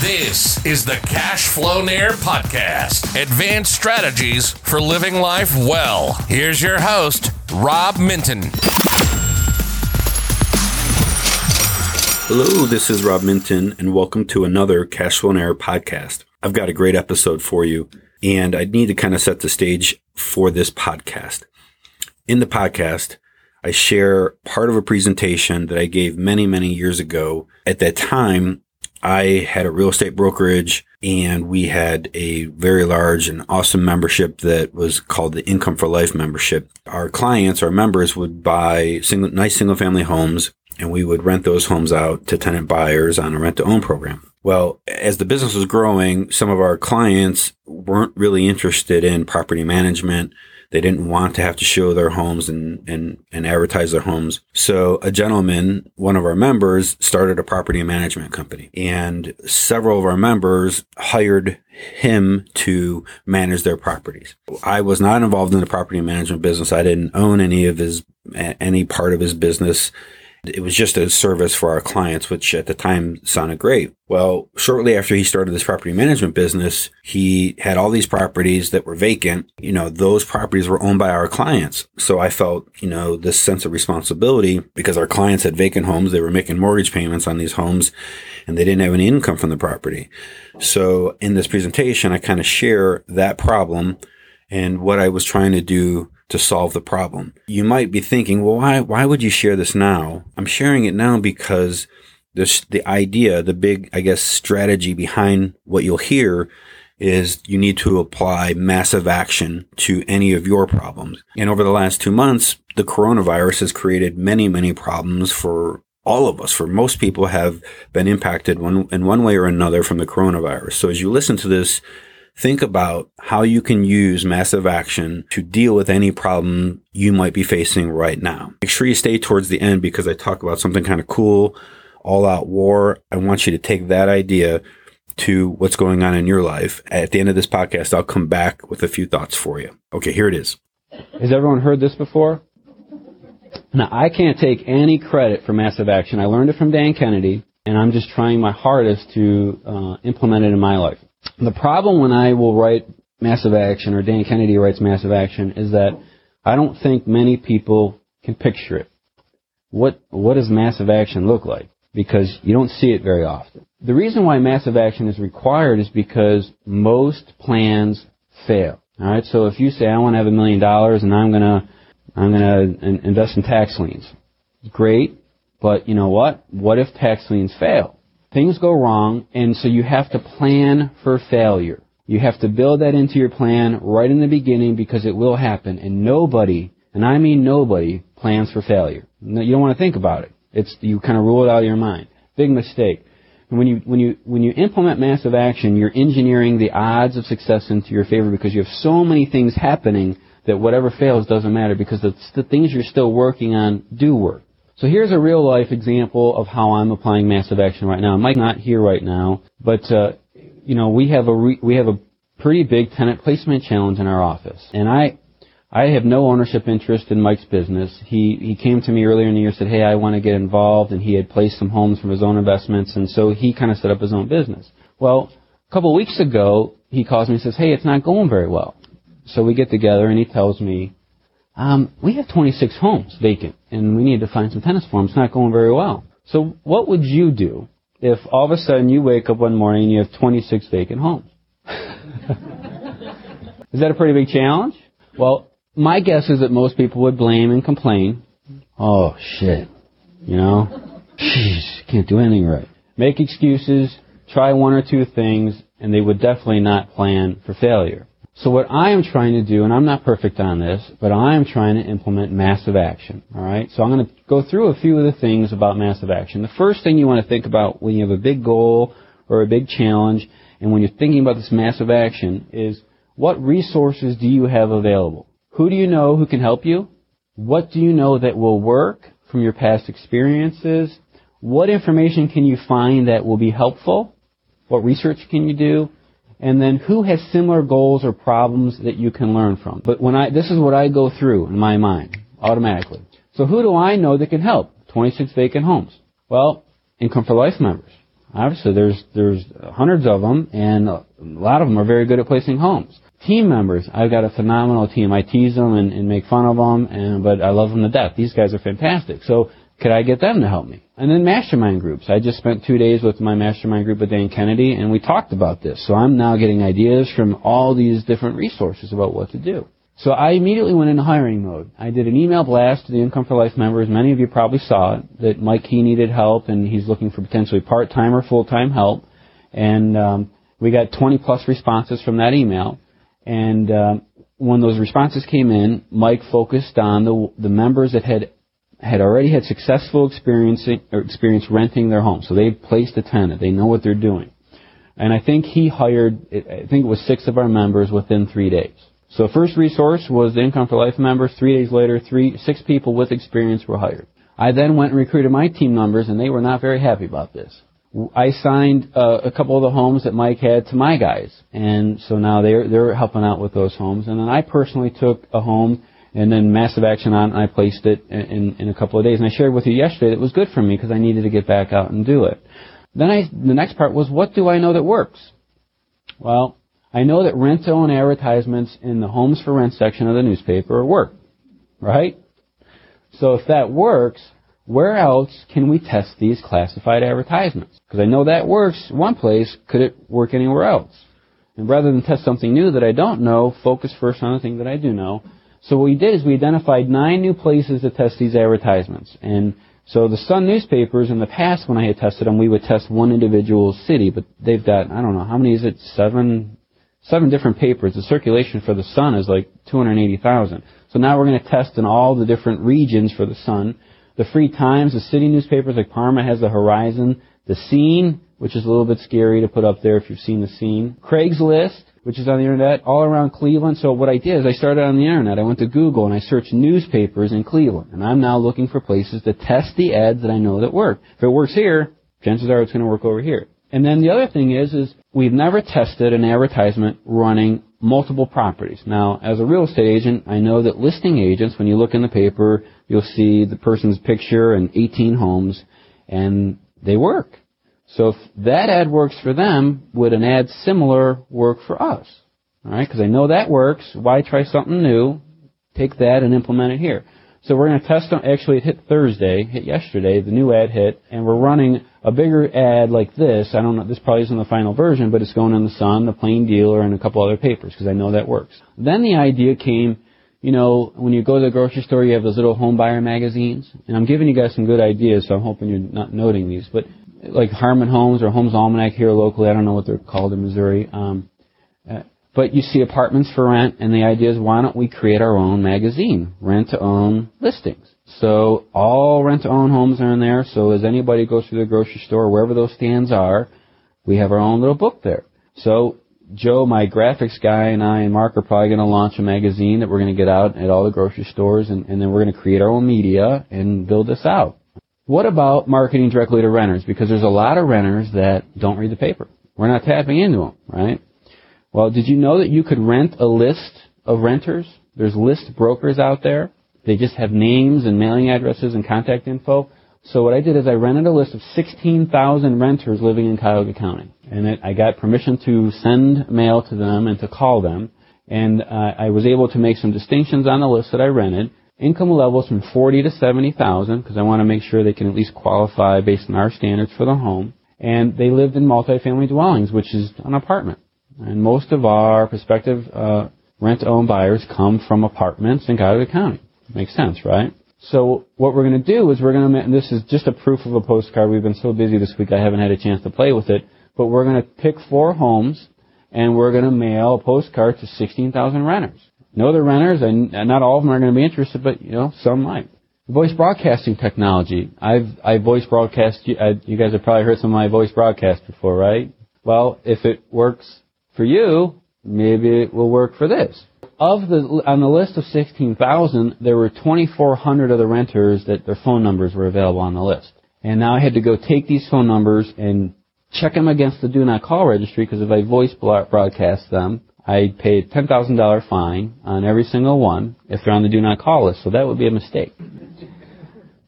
This is the Cashflowaire Podcast Advanced Strategies for Living Life Well. Here's your host, Rob Minton. Hello, this is Rob Minton, and welcome to another Cashflowaire podcast. I've got a great episode for you, and I need to kind of set the stage for this podcast. In the podcast, I share part of a presentation that I gave many, many years ago. At that time, I had a real estate brokerage and we had a very large and awesome membership that was called the Income for Life membership. Our clients, our members would buy single, nice single family homes and we would rent those homes out to tenant buyers on a rent to own program. Well, as the business was growing, some of our clients weren't really interested in property management. They didn't want to have to show their homes and, and, and advertise their homes. So a gentleman, one of our members, started a property management company and several of our members hired him to manage their properties. I was not involved in the property management business. I didn't own any of his, any part of his business. It was just a service for our clients, which at the time sounded great. Well, shortly after he started this property management business, he had all these properties that were vacant. You know, those properties were owned by our clients. So I felt, you know, this sense of responsibility because our clients had vacant homes. They were making mortgage payments on these homes and they didn't have any income from the property. So in this presentation, I kind of share that problem and what I was trying to do to solve the problem. You might be thinking, well, why, why would you share this now? I'm sharing it now because this, the idea, the big, I guess, strategy behind what you'll hear is you need to apply massive action to any of your problems. And over the last two months, the coronavirus has created many, many problems for all of us, for most people have been impacted one, in one way or another from the coronavirus. So as you listen to this, think about how you can use massive action to deal with any problem you might be facing right now. Make sure you stay towards the end because I talk about something kind of cool, all out war. I want you to take that idea to what's going on in your life. At the end of this podcast, I'll come back with a few thoughts for you. Okay, here it is. Has everyone heard this before? Now, I can't take any credit for massive action. I learned it from Dan Kennedy, and I'm just trying my hardest to uh, implement it in my life. The problem when I will write massive action or Dan Kennedy writes massive action is that I don't think many people can picture it. What what does massive action look like? Because you don't see it very often. The reason why massive action is required is because most plans fail. All right, so if you say I want to have a million dollars and I'm gonna I'm gonna invest in tax liens, great, but you know what? What if tax liens fail? Things go wrong, and so you have to plan for failure. You have to build that into your plan right in the beginning because it will happen. And nobody, and I mean nobody, plans for failure. You don't want to think about it. It's you kind of rule it out of your mind. Big mistake. When you when you when you implement massive action, you're engineering the odds of success into your favor because you have so many things happening that whatever fails doesn't matter because the, the things you're still working on do work. So here's a real life example of how I'm applying massive action right now. Mike's not here right now, but uh, you know we have a re- we have a pretty big tenant placement challenge in our office, and I I have no ownership interest in Mike's business. He he came to me earlier in the year and said, "Hey, I want to get involved," and he had placed some homes from his own investments, and so he kind of set up his own business. Well, a couple of weeks ago, he calls me and says, "Hey, it's not going very well." So we get together, and he tells me, um, we have 26 homes vacant, and we need to find some tenants for them. It's not going very well. So what would you do if all of a sudden you wake up one morning and you have 26 vacant homes? is that a pretty big challenge? Well, my guess is that most people would blame and complain. Oh, shit. You know? Jeez, can't do anything right. Make excuses, try one or two things, and they would definitely not plan for failure. So what I am trying to do, and I'm not perfect on this, but I am trying to implement massive action. All right. So I'm going to go through a few of the things about massive action. The first thing you want to think about when you have a big goal or a big challenge, and when you're thinking about this massive action, is what resources do you have available? Who do you know who can help you? What do you know that will work from your past experiences? What information can you find that will be helpful? What research can you do? And then who has similar goals or problems that you can learn from. But when I, this is what I go through in my mind, automatically. So who do I know that can help? 26 vacant homes. Well, Income for Life members. Obviously, there's there's hundreds of them, and a lot of them are very good at placing homes. Team members, I've got a phenomenal team. I tease them and, and make fun of them, and but I love them to death. These guys are fantastic. So could I get them to help me? And then mastermind groups. I just spent two days with my mastermind group with Dan Kennedy, and we talked about this. So I'm now getting ideas from all these different resources about what to do. So I immediately went into hiring mode. I did an email blast to the Income for Life members. Many of you probably saw it, that Mike Key needed help and he's looking for potentially part-time or full-time help. And um, we got 20 plus responses from that email. And um, when those responses came in, Mike focused on the, the members that had had already had successful experience, experience renting their home. So they placed a tenant. They know what they're doing. And I think he hired, I think it was six of our members within three days. So first resource was the Income for Life members. Three days later, three, six people with experience were hired. I then went and recruited my team members, and they were not very happy about this. I signed uh, a couple of the homes that Mike had to my guys, and so now they're they're helping out with those homes. And then I personally took a home and then massive action on, and I placed it in, in, in a couple of days. And I shared with you yesterday that it was good for me because I needed to get back out and do it. Then I the next part was what do I know that works? Well, I know that rent-to-own advertisements in the homes for rent section of the newspaper work, right? So if that works, where else can we test these classified advertisements? Because I know that works one place, could it work anywhere else? And rather than test something new that I don't know, focus first on the thing that I do know. So what we did is we identified nine new places to test these advertisements. And so the Sun newspapers in the past when I had tested them, we would test one individual city, but they've got, I don't know, how many is it? Seven, seven different papers. The circulation for the Sun is like 280,000. So now we're going to test in all the different regions for the Sun. The Free Times, the city newspapers like Parma has the Horizon. The Scene, which is a little bit scary to put up there if you've seen the Scene. Craigslist, which is on the internet all around Cleveland. So what I did is I started on the internet. I went to Google and I searched newspapers in Cleveland. And I'm now looking for places to test the ads that I know that work. If it works here, chances are it's going to work over here. And then the other thing is, is we've never tested an advertisement running multiple properties. Now, as a real estate agent, I know that listing agents, when you look in the paper, you'll see the person's picture and 18 homes, and they work. So if that ad works for them, would an ad similar work for us? All right, because I know that works. Why try something new? Take that and implement it here. So we're going to test on, actually it hit Thursday, hit yesterday, the new ad hit, and we're running a bigger ad like this. I don't know, this probably isn't the final version, but it's going in the Sun, the Plain Dealer, and a couple other papers, because I know that works. Then the idea came, you know, when you go to the grocery store, you have those little home buyer magazines, and I'm giving you guys some good ideas, so I'm hoping you're not noting these, but like Harmon Homes or Homes Almanac here locally, I don't know what they're called in Missouri, um, uh, but you see apartments for rent, and the idea is why don't we create our own magazine, rent to own listings. So all rent to own homes are in there. So as anybody goes through the grocery store, wherever those stands are, we have our own little book there. So Joe, my graphics guy, and I and Mark are probably going to launch a magazine that we're going to get out at all the grocery stores, and, and then we're going to create our own media and build this out. What about marketing directly to renters? Because there's a lot of renters that don't read the paper. We're not tapping into them, right? Well, did you know that you could rent a list of renters? There's list brokers out there. They just have names and mailing addresses and contact info. So what I did is I rented a list of 16,000 renters living in Cuyahoga County. And it, I got permission to send mail to them and to call them. And uh, I was able to make some distinctions on the list that I rented. Income levels from 40 to 70,000 because I want to make sure they can at least qualify based on our standards for the home. And they lived in multifamily dwellings, which is an apartment. And most of our prospective uh, rent-owned buyers come from apartments in Cuyahoga County. Makes sense, right? So what we're going to do is we're going to, this is just a proof of a postcard. We've been so busy this week I haven't had a chance to play with it. But we're going to pick four homes and we're going to mail a postcard to 16,000 renters. No other renters, and not all of them are going to be interested, but you know, some might. Voice broadcasting technology. I've I voice broadcast. You, I, you guys have probably heard some of my voice broadcasts before, right? Well, if it works for you, maybe it will work for this of the on the list of 16,000, there were 2,400 of the renters that their phone numbers were available on the list. And now I had to go take these phone numbers and check them against the do not call registry because if I voice broadcast them, I'd pay a $10,000 fine on every single one if they're on the do not call list. So that would be a mistake.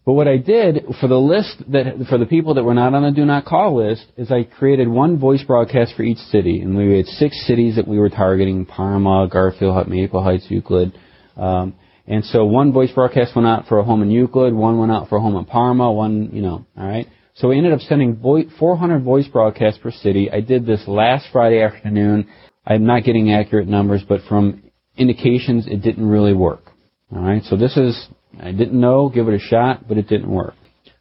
But what I did for the list that for the people that were not on the do not call list is I created one voice broadcast for each city, and we had six cities that we were targeting: Parma, Garfield, Maple Heights, Euclid. Um, and so one voice broadcast went out for a home in Euclid, one went out for a home in Parma, one, you know, all right. So we ended up sending 400 voice broadcasts per city. I did this last Friday afternoon. I'm not getting accurate numbers, but from indications, it didn't really work. All right. So this is I didn't know, give it a shot, but it didn't work.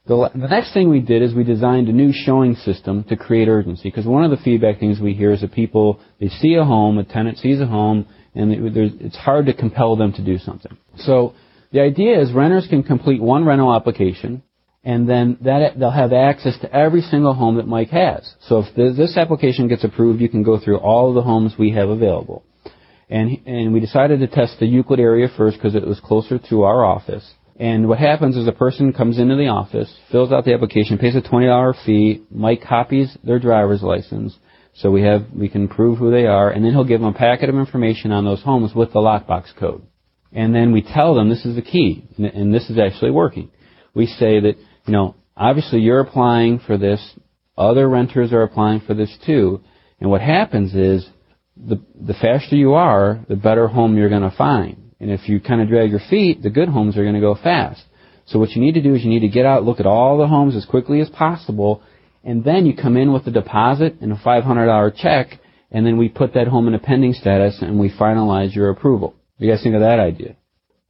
The, the next thing we did is we designed a new showing system to create urgency. Because one of the feedback things we hear is that people they see a home, a tenant sees a home, and it's hard to compel them to do something. So the idea is renters can complete one rental application, and then that they'll have access to every single home that Mike has. So if this application gets approved, you can go through all of the homes we have available. And, and we decided to test the Euclid area first because it was closer to our office. And what happens is a person comes into the office, fills out the application, pays a $20 fee, Mike copies their driver's license, so we have, we can prove who they are, and then he'll give them a packet of information on those homes with the lockbox code. And then we tell them this is the key, and this is actually working. We say that, you know, obviously you're applying for this, other renters are applying for this too, and what happens is the, the faster you are, the better home you're going to find. And if you kind of drag your feet, the good homes are going to go fast. So what you need to do is you need to get out, look at all the homes as quickly as possible, and then you come in with a deposit and a $500 check, and then we put that home in a pending status and we finalize your approval. What do you guys think of that idea?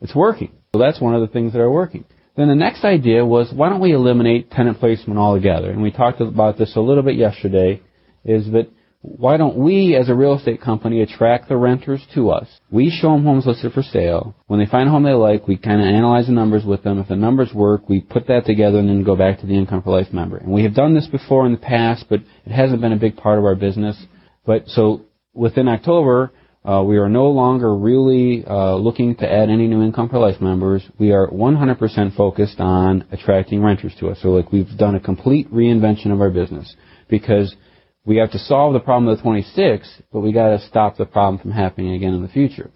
It's working. So that's one of the things that are working. Then the next idea was why don't we eliminate tenant placement altogether? And we talked about this a little bit yesterday, is that why don't we, as a real estate company, attract the renters to us? We show them homes listed for sale. When they find a home they like, we kind of analyze the numbers with them. If the numbers work, we put that together and then go back to the Income for Life member. And we have done this before in the past, but it hasn't been a big part of our business. But so within October, uh, we are no longer really uh, looking to add any new Income for Life members. We are 100% focused on attracting renters to us. So like we've done a complete reinvention of our business because we have to solve the problem of the 26, but we got to stop the problem from happening again in the future.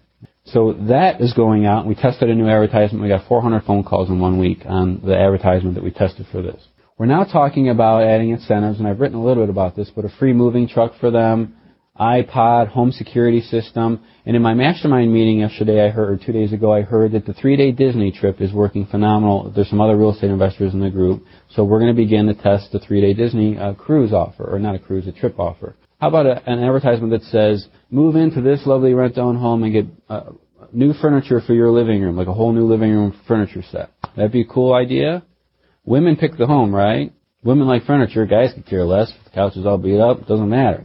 So that is going out. We tested a new advertisement. We got 400 phone calls in one week on the advertisement that we tested for this. We're now talking about adding incentives, and I've written a little bit about this, but a free moving truck for them, iPod, home security system. And in my mastermind meeting yesterday, I heard, or two days ago, I heard that the three-day Disney trip is working phenomenal. There's some other real estate investors in the group. So we're going to begin to test the three-day Disney uh, cruise offer, or not a cruise, a trip offer. How about a, an advertisement that says, move into this lovely rent-own home and get uh, new furniture for your living room, like a whole new living room furniture set. That'd be a cool idea. Women pick the home, right? Women like furniture. Guys could care less. The couch is all beat up, doesn't matter.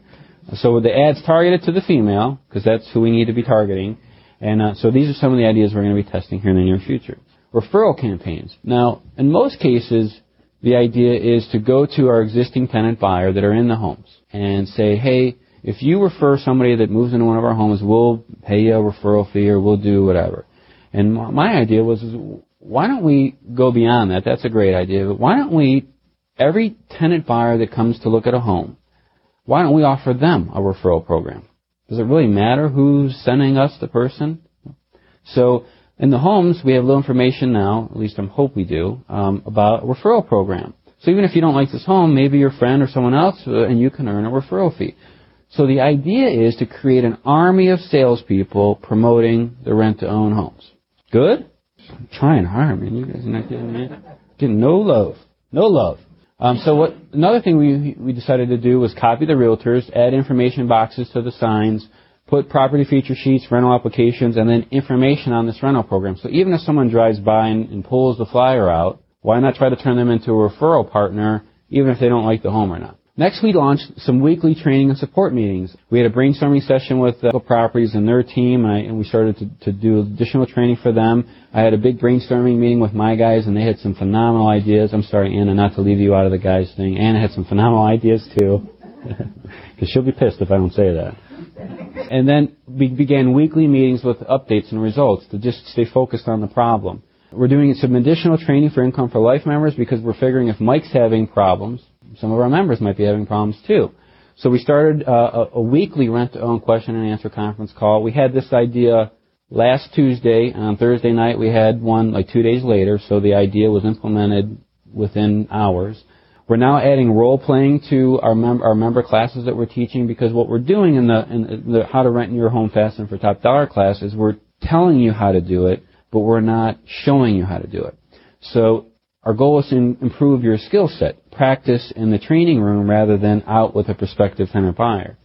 So the ads targeted to the female, because that's who we need to be targeting. And uh, so these are some of the ideas we're going to be testing here in the near future. Referral campaigns. Now, in most cases, the idea is to go to our existing tenant buyer that are in the homes and say, hey, if you refer somebody that moves into one of our homes, we'll pay you a referral fee or we'll do whatever. And my idea was, why don't we go beyond that? That's a great idea. But why don't we, every tenant buyer that comes to look at a home, why don't we offer them a referral program? Does it really matter who's sending us the person? So in the homes, we have little information now, at least I hope we do, um, about a referral program. So even if you don't like this home, maybe your friend or someone else, uh, and you can earn a referral fee. So the idea is to create an army of salespeople promoting the rent-to-own homes. Good? I'm trying hard, man. You guys are not getting. Getting no love. No love. Um, so what another thing we we decided to do was copy the realtors, add information boxes to the signs, put property feature sheets, rental applications, and then information on this rental program. So even if someone drives by and, and pulls the flyer out, why not try to turn them into a referral partner, even if they don't like the home or not? Next, we launched some weekly training and support meetings. We had a brainstorming session with the properties and their team, and, I, and we started to, to, do additional training for them. I had a big brainstorming meeting with my guys, and they had some phenomenal ideas. I'm sorry, Anna, not to leave you out of the guys thing. Anna had some phenomenal ideas too, because she'll be pissed if I don't say that. And then we began weekly meetings with updates and results to just stay focused on the problem. We're doing some additional training for Income for Life members because we're figuring if Mike's having problems, some of our members might be having problems too. So we started uh, a, a, weekly rent-to-own question and answer conference call. We had this idea last Tuesday and on Thursday night we had one like two days later, so the idea was implemented within hours. We're now adding role playing to our, mem- our member classes that we're teaching because what we're doing in the, in the how to rent your home fast and for top dollar class is we're telling you how to do it, but we're not showing you how to do it. So our goal is to improve your skill set, practice in the training room rather than out with a prospective tenant buyer.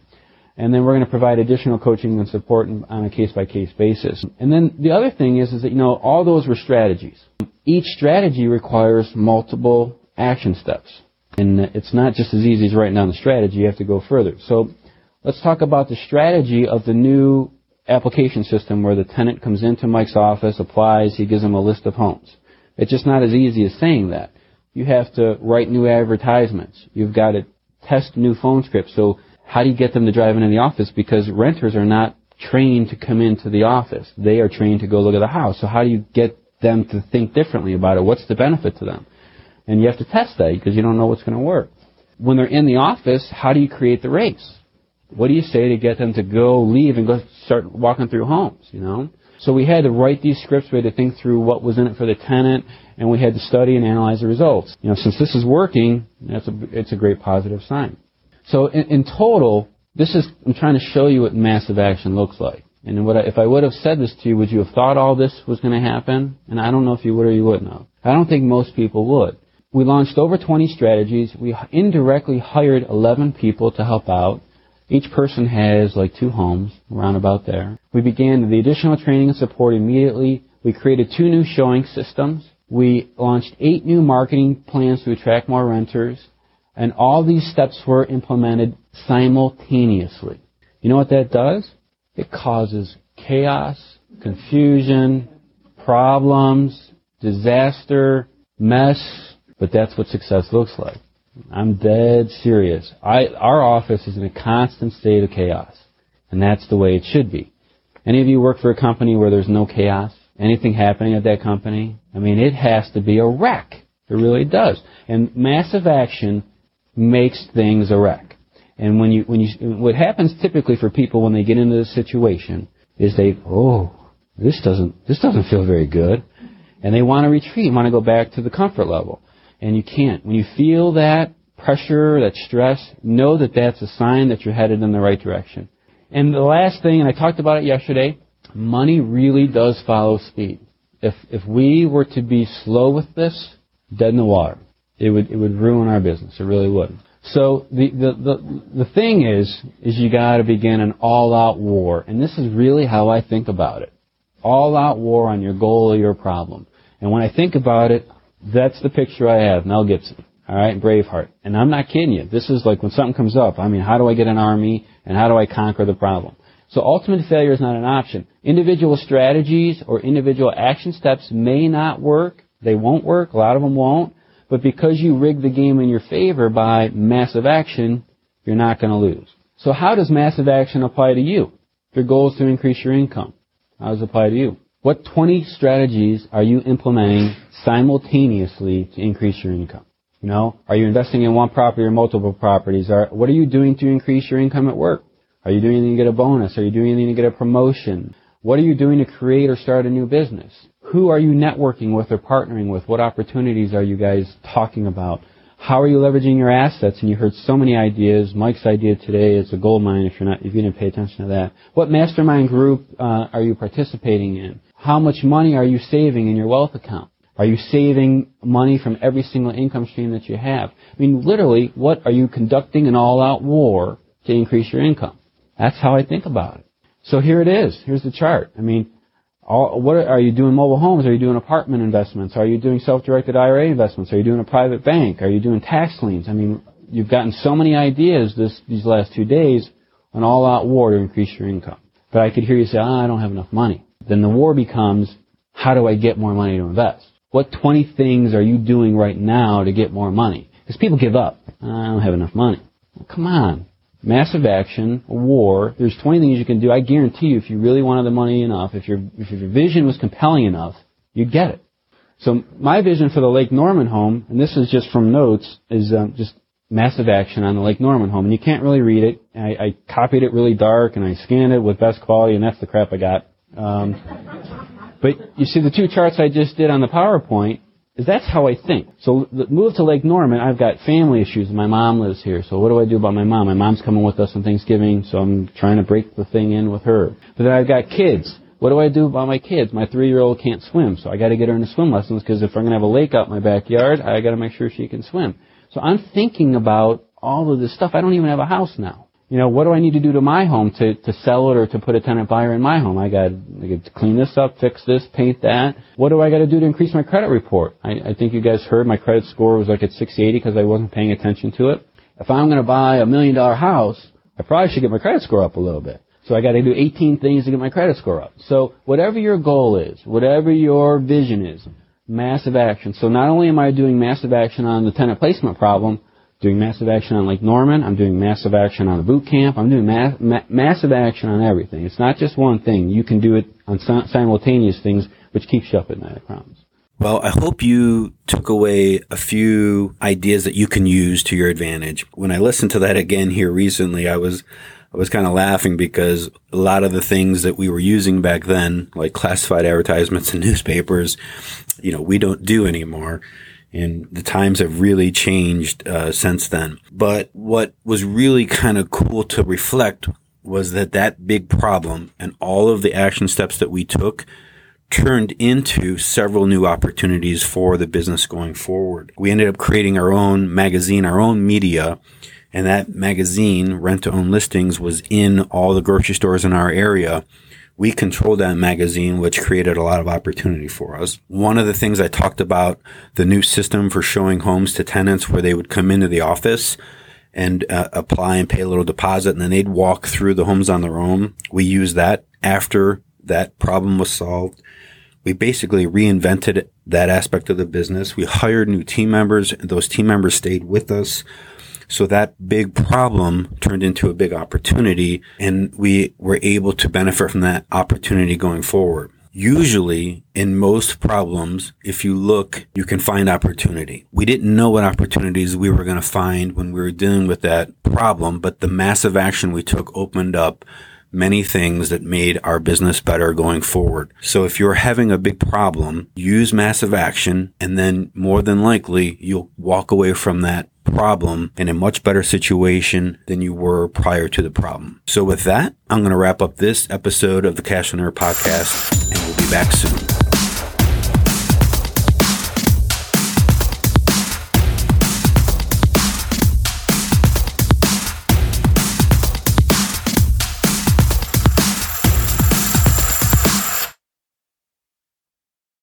And then we're going to provide additional coaching and support on a case by case basis. And then the other thing is, is that, you know, all those were strategies. Each strategy requires multiple action steps. And it's not just as easy as writing down the strategy, you have to go further. So let's talk about the strategy of the new application system where the tenant comes into Mike's office, applies, he gives him a list of homes. It's just not as easy as saying that. You have to write new advertisements. You've got to test new phone scripts. So how do you get them to drive into the office? Because renters are not trained to come into the office. They are trained to go look at the house. So how do you get them to think differently about it? What's the benefit to them? And you have to test that because you don't know what's going to work. When they're in the office, how do you create the race? What do you say to get them to go leave and go start walking through homes, you know? So we had to write these scripts, we had to think through what was in it for the tenant, and we had to study and analyze the results. You know, since this is working, that's a, it's a great positive sign. So in, in total, this is, I'm trying to show you what massive action looks like. And what I, if I would have said this to you, would you have thought all this was going to happen? And I don't know if you would or you wouldn't have. I don't think most people would. We launched over 20 strategies. We indirectly hired 11 people to help out. Each person has like two homes, around about there. We began the additional training and support immediately. We created two new showing systems. We launched eight new marketing plans to attract more renters. And all these steps were implemented simultaneously. You know what that does? It causes chaos, confusion, problems, disaster, mess, but that's what success looks like. I'm dead serious. I, our office is in a constant state of chaos. And that's the way it should be. Any of you work for a company where there's no chaos? Anything happening at that company? I mean, it has to be a wreck. It really does. And massive action makes things a wreck. And when you, when you, what happens typically for people when they get into this situation is they, oh, this doesn't, this doesn't feel very good. And they want to retreat, want to go back to the comfort level and you can't. When you feel that pressure, that stress, know that that's a sign that you're headed in the right direction. And the last thing, and I talked about it yesterday, money really does follow speed. If if we were to be slow with this, dead in the water, it would it would ruin our business. It really would. So the the the, the thing is is you got to begin an all-out war, and this is really how I think about it. All-out war on your goal or your problem. And when I think about it, that's the picture I have, Mel Gibson. All right, Braveheart. And I'm not kidding you. This is like when something comes up. I mean, how do I get an army and how do I conquer the problem? So ultimate failure is not an option. Individual strategies or individual action steps may not work. They won't work. A lot of them won't. But because you rig the game in your favor by massive action, you're not going to lose. So how does massive action apply to you? Your goal is to increase your income. How does it apply to you? What 20 strategies are you implementing simultaneously to increase your income? You know, are you investing in one property or multiple properties? Are, what are you doing to increase your income at work? Are you doing anything to get a bonus? Are you doing anything to get a promotion? What are you doing to create or start a new business? Who are you networking with or partnering with? What opportunities are you guys talking about? How are you leveraging your assets? And you heard so many ideas. Mike's idea today is a gold mine if you're not, if you didn't pay attention to that. What mastermind group uh, are you participating in? How much money are you saving in your wealth account? Are you saving money from every single income stream that you have? I mean, literally, what are you conducting an all-out war to increase your income? That's how I think about it. So here it is. Here's the chart. I mean, all, what are, are you doing mobile homes? Are you doing apartment investments? Are you doing self-directed IRA investments? Are you doing a private bank? Are you doing tax liens? I mean, you've gotten so many ideas this, these last two days, an all-out war to increase your income. But I could hear you say, ah, I don't have enough money then the war becomes, how do I get more money to invest? What 20 things are you doing right now to get more money? Because people give up. I don't have enough money. Well, come on. Massive action, a war. There's 20 things you can do. I guarantee you, if you really wanted the money enough, if your, if your vision was compelling enough, you'd get it. So my vision for the Lake Norman home, and this is just from notes, is um, just massive action on the Lake Norman home. And you can't really read it. I, I copied it really dark and I scanned it with best quality and that's the crap I got. Um, but you see, the two charts I just did on the PowerPoint is that's how I think. So the move to Lake Norman, I've got family issues. My mom lives here, so what do I do about my mom? My mom's coming with us on Thanksgiving, so I'm trying to break the thing in with her. But then I've got kids. What do I do about my kids? My three-year-old can't swim, so I got to get her into swim lessons because if I'm going to have a lake out in my backyard, I got to make sure she can swim. So I'm thinking about all of this stuff. I don't even have a house now you know, what do I need to do to my home to, to sell it or to put a tenant buyer in my home? I got, to clean this up, fix this, paint that. What do I got to do to increase my credit report? I, I think you guys heard my credit score was like at 680 because I wasn't paying attention to it. If I'm going to buy a million dollar house, I probably should get my credit score up a little bit. So I got to do 18 things to get my credit score up. So whatever your goal is, whatever your vision is, massive action. So not only am I doing massive action on the tenant placement problem, doing massive action on Lake Norman. I'm doing massive action on the boot camp. I'm doing ma- ma- massive action on everything. It's not just one thing. You can do it on simultaneous things, which keeps you up at night, I promise. Well, I hope you took away a few ideas that you can use to your advantage. When I listened to that again here recently, I was I was kind of laughing because a lot of the things that we were using back then, like classified advertisements and newspapers, you know, we don't do anymore and the times have really changed uh, since then. But what was really kind of cool to reflect was that that big problem and all of the action steps that we took turned into several new opportunities for the business going forward. We ended up creating our own magazine, our own media, and that magazine, Rent to Own Listings, was in all the grocery stores in our area we controlled that magazine, which created a lot of opportunity for us. One of the things I talked about, the new system for showing homes to tenants where they would come into the office and uh, apply and pay a little deposit and then they'd walk through the homes on their own. We used that after that problem was solved. We basically reinvented that aspect of the business. We hired new team members those team members stayed with us so that big problem turned into a big opportunity and we were able to benefit from that opportunity going forward. Usually in most problems, if you look, you can find opportunity. We didn't know what opportunities we were going to find when we were dealing with that problem, but the massive action we took opened up many things that made our business better going forward. So if you're having a big problem, use massive action and then more than likely you'll walk away from that problem in a much better situation than you were prior to the problem. So with that, I'm going to wrap up this episode of the Cashflowaire podcast and we'll be back soon.